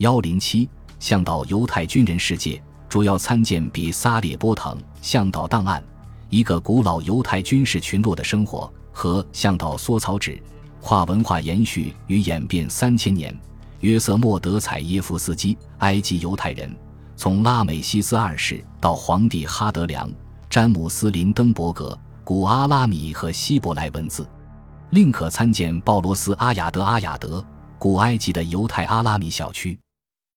幺零七向导犹太军人世界，主要参见比萨列波腾向导档案，一个古老犹太军事群落的生活和向导缩草纸，跨文化延续与演变三千年。约瑟莫德采耶夫斯基，埃及犹太人，从拉美西斯二世到皇帝哈德良，詹姆斯林登伯格，古阿拉米和希伯来文字。另可参见鲍罗斯阿雅德阿雅德，古埃及的犹太阿拉米小区。